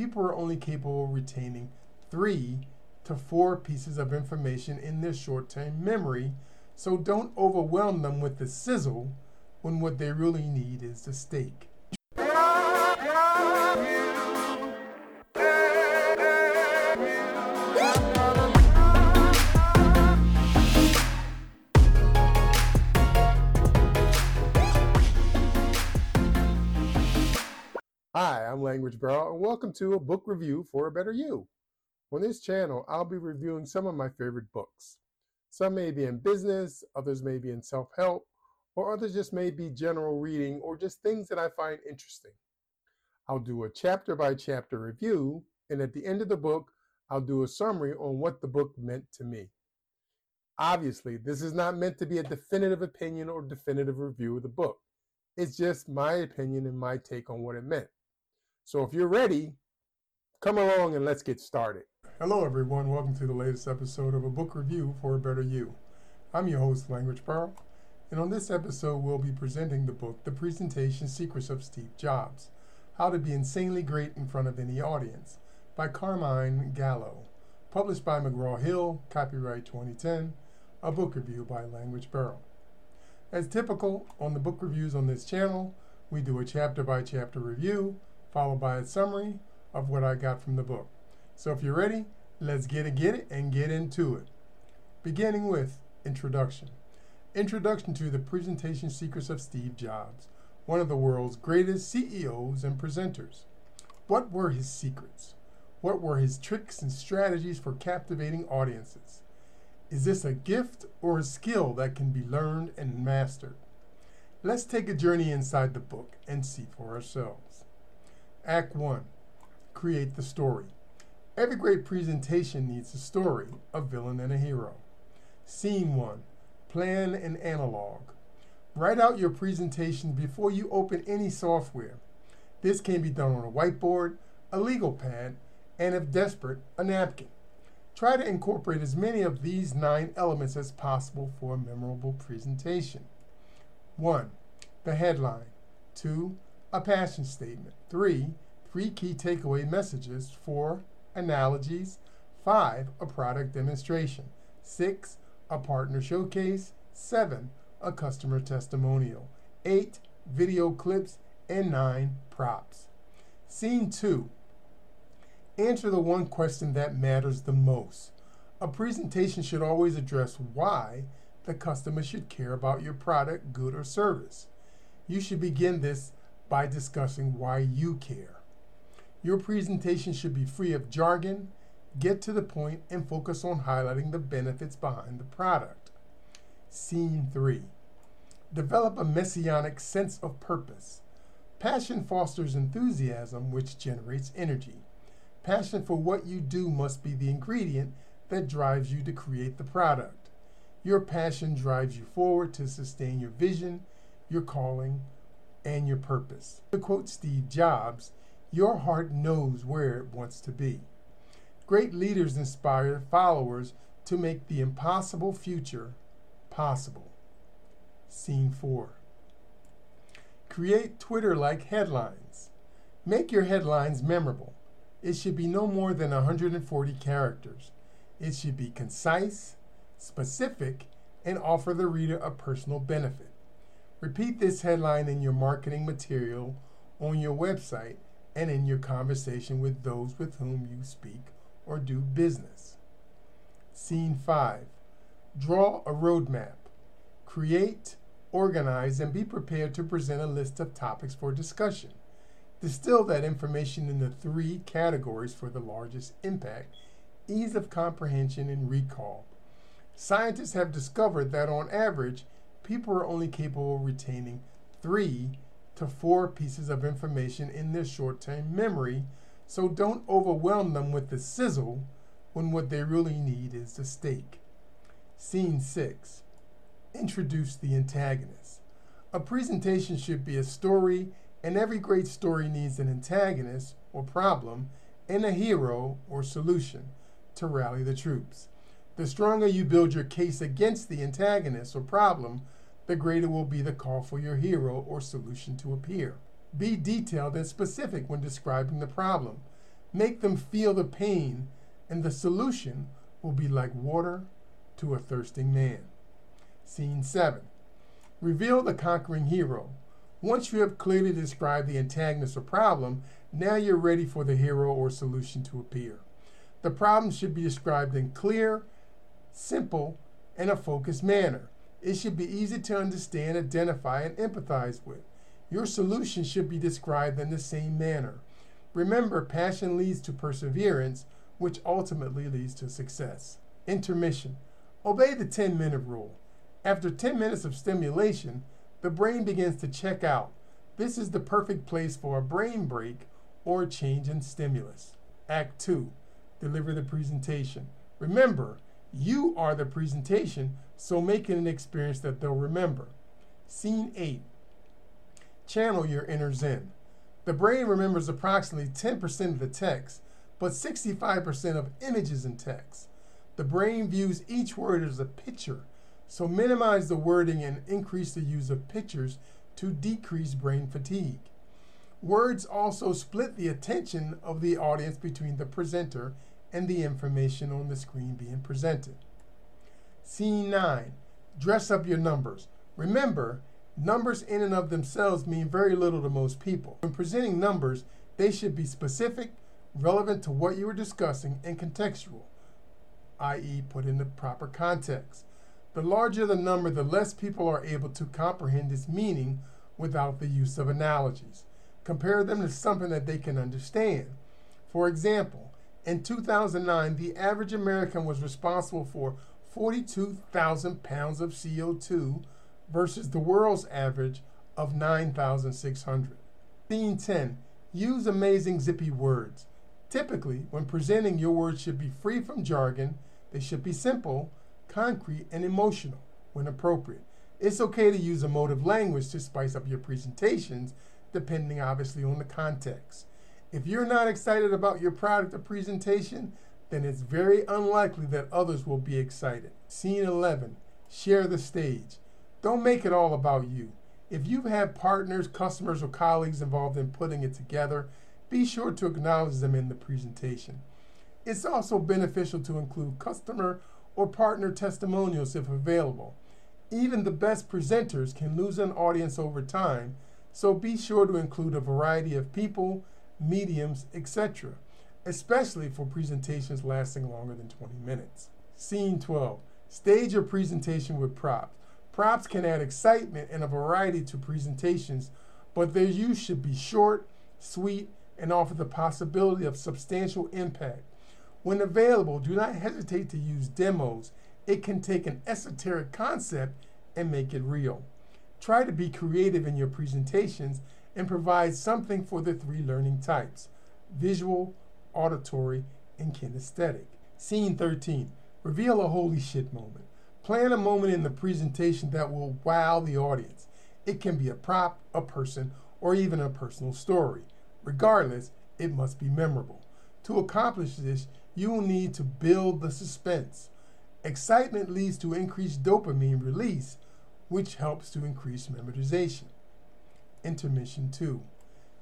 people are only capable of retaining three to four pieces of information in their short term memory, so don't overwhelm them with the sizzle when what they really need is the steak. Hi, I'm Language Barrel, and welcome to a book review for a better you. On this channel, I'll be reviewing some of my favorite books. Some may be in business, others may be in self help, or others just may be general reading or just things that I find interesting. I'll do a chapter by chapter review, and at the end of the book, I'll do a summary on what the book meant to me. Obviously, this is not meant to be a definitive opinion or definitive review of the book. It's just my opinion and my take on what it meant. So if you're ready, come along and let's get started. Hello, everyone. Welcome to the latest episode of a book review for a better you. I'm your host, Language Pearl, and on this episode, we'll be presenting the book, The Presentation Secrets of Steve Jobs How to Be Insanely Great in Front of Any Audience by Carmine Gallo, published by McGraw Hill, copyright 2010, a book review by Language Barrel. As typical on the book reviews on this channel, we do a chapter by chapter review followed by a summary of what I got from the book. So if you're ready, let's get it, get it, and get into it. Beginning with Introduction. Introduction to the Presentation Secrets of Steve Jobs, one of the world's greatest CEOs and presenters. What were his secrets? What were his tricks and strategies for captivating audiences? Is this a gift or a skill that can be learned and mastered? Let's take a journey inside the book and see for ourselves. Act 1 Create the story. Every great presentation needs a story, a villain, and a hero. Scene 1 Plan an analog. Write out your presentation before you open any software. This can be done on a whiteboard, a legal pad, and if desperate, a napkin. Try to incorporate as many of these nine elements as possible for a memorable presentation. 1. The headline. 2 a passion statement. Three, three key takeaway messages. Four, analogies. Five, a product demonstration. Six, a partner showcase. Seven, a customer testimonial. Eight, video clips. And nine, props. Scene two, answer the one question that matters the most. A presentation should always address why the customer should care about your product, good, or service. You should begin this by discussing why you care. Your presentation should be free of jargon, get to the point, and focus on highlighting the benefits behind the product. Scene 3 Develop a messianic sense of purpose. Passion fosters enthusiasm, which generates energy. Passion for what you do must be the ingredient that drives you to create the product. Your passion drives you forward to sustain your vision, your calling, and your purpose. To quote Steve Jobs, your heart knows where it wants to be. Great leaders inspire followers to make the impossible future possible. Scene 4 Create Twitter like headlines. Make your headlines memorable. It should be no more than 140 characters. It should be concise, specific, and offer the reader a personal benefit. Repeat this headline in your marketing material on your website and in your conversation with those with whom you speak or do business. Scene 5 Draw a roadmap. Create, organize, and be prepared to present a list of topics for discussion. Distill that information into three categories for the largest impact ease of comprehension and recall. Scientists have discovered that on average, people are only capable of retaining three to four pieces of information in their short term memory, so don't overwhelm them with the sizzle when what they really need is the steak. Scene 6 Introduce the antagonist. A presentation should be a story, and every great story needs an antagonist or problem and a hero or solution to rally the troops. The stronger you build your case against the antagonist or problem, the greater will be the call for your hero or solution to appear. Be detailed and specific when describing the problem. Make them feel the pain, and the solution will be like water to a thirsting man. Scene 7. Reveal the conquering hero. Once you have clearly described the antagonist or problem, now you're ready for the hero or solution to appear. The problem should be described in clear, simple, and a focused manner. It should be easy to understand, identify, and empathize with. Your solution should be described in the same manner. Remember, passion leads to perseverance, which ultimately leads to success. Intermission. Obey the 10 minute rule. After 10 minutes of stimulation, the brain begins to check out. This is the perfect place for a brain break or change in stimulus. Act 2 Deliver the presentation. Remember, you are the presentation, so make it an experience that they'll remember. Scene 8 Channel your inner Zen. The brain remembers approximately 10% of the text, but 65% of images in text. The brain views each word as a picture, so minimize the wording and increase the use of pictures to decrease brain fatigue. Words also split the attention of the audience between the presenter and the information on the screen being presented. Scene 9 Dress up your numbers. Remember, numbers in and of themselves mean very little to most people. When presenting numbers, they should be specific, relevant to what you are discussing, and contextual, i.e., put in the proper context. The larger the number, the less people are able to comprehend its meaning without the use of analogies. Compare them to something that they can understand. For example, in 2009, the average American was responsible for 42,000 pounds of CO2 versus the world's average of 9,600. Scene 10 Use amazing zippy words. Typically, when presenting, your words should be free from jargon, they should be simple, concrete, and emotional when appropriate. It's okay to use emotive language to spice up your presentations, depending obviously on the context. If you're not excited about your product or presentation, then it's very unlikely that others will be excited. Scene 11 Share the stage. Don't make it all about you. If you've had partners, customers, or colleagues involved in putting it together, be sure to acknowledge them in the presentation. It's also beneficial to include customer or partner testimonials if available. Even the best presenters can lose an audience over time, so be sure to include a variety of people, mediums, etc., especially for presentations lasting longer than 20 minutes. Scene 12 Stage your presentation with props. Props can add excitement and a variety to presentations, but their use should be short, sweet, and offer the possibility of substantial impact. When available, do not hesitate to use demos. It can take an esoteric concept and make it real. Try to be creative in your presentations and provide something for the three learning types visual, auditory, and kinesthetic. Scene 13 Reveal a holy shit moment. Plan a moment in the presentation that will wow the audience. It can be a prop, a person, or even a personal story. Regardless, it must be memorable. To accomplish this, you will need to build the suspense. Excitement leads to increased dopamine release, which helps to increase memorization. Intermission 2.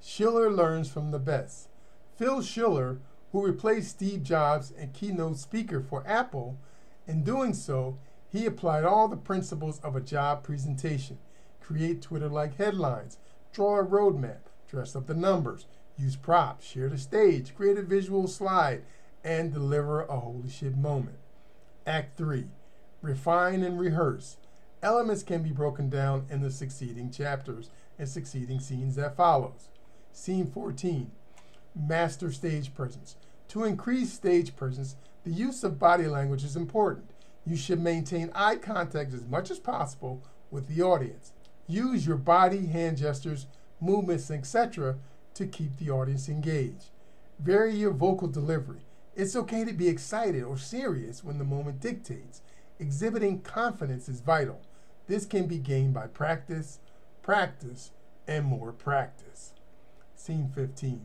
Schiller learns from the best. Phil Schiller, who replaced Steve Jobs and keynote speaker for Apple, in doing so, he applied all the principles of a job presentation. Create Twitter like headlines, draw a roadmap, dress up the numbers, use props, share the stage, create a visual slide, and deliver a holy shit moment. Act 3 Refine and rehearse. Elements can be broken down in the succeeding chapters and succeeding scenes that follows. Scene 14 Master stage presence. To increase stage presence, the use of body language is important. You should maintain eye contact as much as possible with the audience. Use your body, hand gestures, movements, etc. to keep the audience engaged. Vary your vocal delivery. It's okay to be excited or serious when the moment dictates. Exhibiting confidence is vital. This can be gained by practice, practice, and more practice. Scene 15.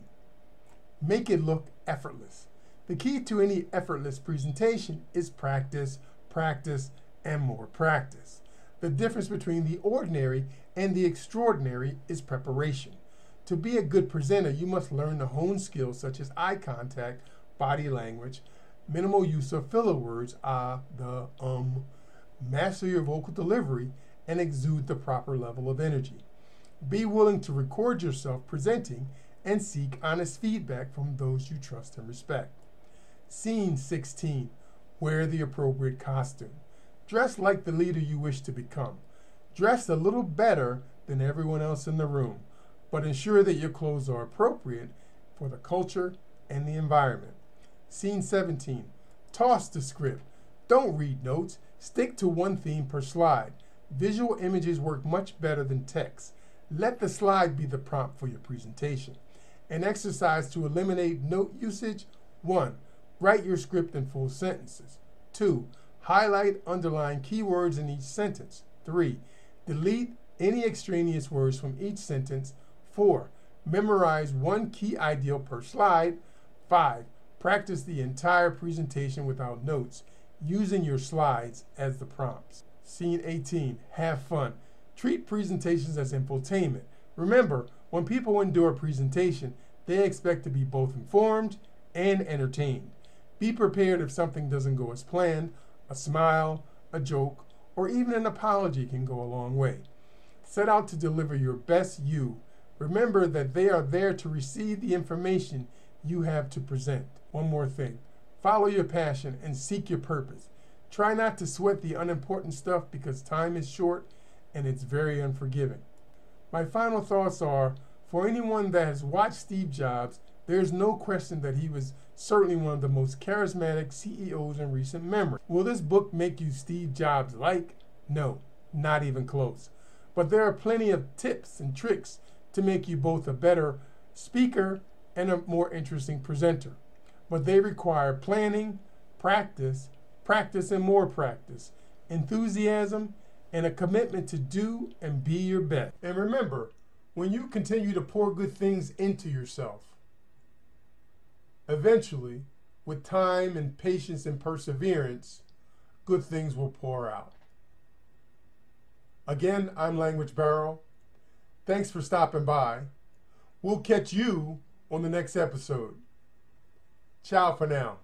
Make it look effortless. The key to any effortless presentation is practice, practice, and more practice. The difference between the ordinary and the extraordinary is preparation. To be a good presenter, you must learn to hone skills such as eye contact, body language, minimal use of filler words, ah, the, um, master your vocal delivery, and exude the proper level of energy. Be willing to record yourself presenting and seek honest feedback from those you trust and respect. Scene 16 Wear the appropriate costume. Dress like the leader you wish to become. Dress a little better than everyone else in the room, but ensure that your clothes are appropriate for the culture and the environment. Scene 17 Toss the script. Don't read notes. Stick to one theme per slide. Visual images work much better than text. Let the slide be the prompt for your presentation. An exercise to eliminate note usage 1. Write your script in full sentences. 2. Highlight, underline keywords in each sentence. 3. Delete any extraneous words from each sentence. 4. Memorize one key ideal per slide. 5. Practice the entire presentation without notes, using your slides as the prompts. Scene 18 Have fun. Treat presentations as infotainment. Remember, when people endure a presentation, they expect to be both informed and entertained. Be prepared if something doesn't go as planned. A smile, a joke, or even an apology can go a long way. Set out to deliver your best you. Remember that they are there to receive the information you have to present. One more thing follow your passion and seek your purpose. Try not to sweat the unimportant stuff because time is short and it's very unforgiving. My final thoughts are for anyone that has watched Steve Jobs, there's no question that he was certainly one of the most charismatic CEOs in recent memory. Will this book make you Steve Jobs like? No, not even close. But there are plenty of tips and tricks to make you both a better speaker and a more interesting presenter. But they require planning, practice, practice and more practice, enthusiasm, and a commitment to do and be your best. And remember, when you continue to pour good things into yourself, eventually, with time and patience and perseverance, good things will pour out. Again, I'm Language Barrel. Thanks for stopping by. We'll catch you on the next episode. Ciao for now.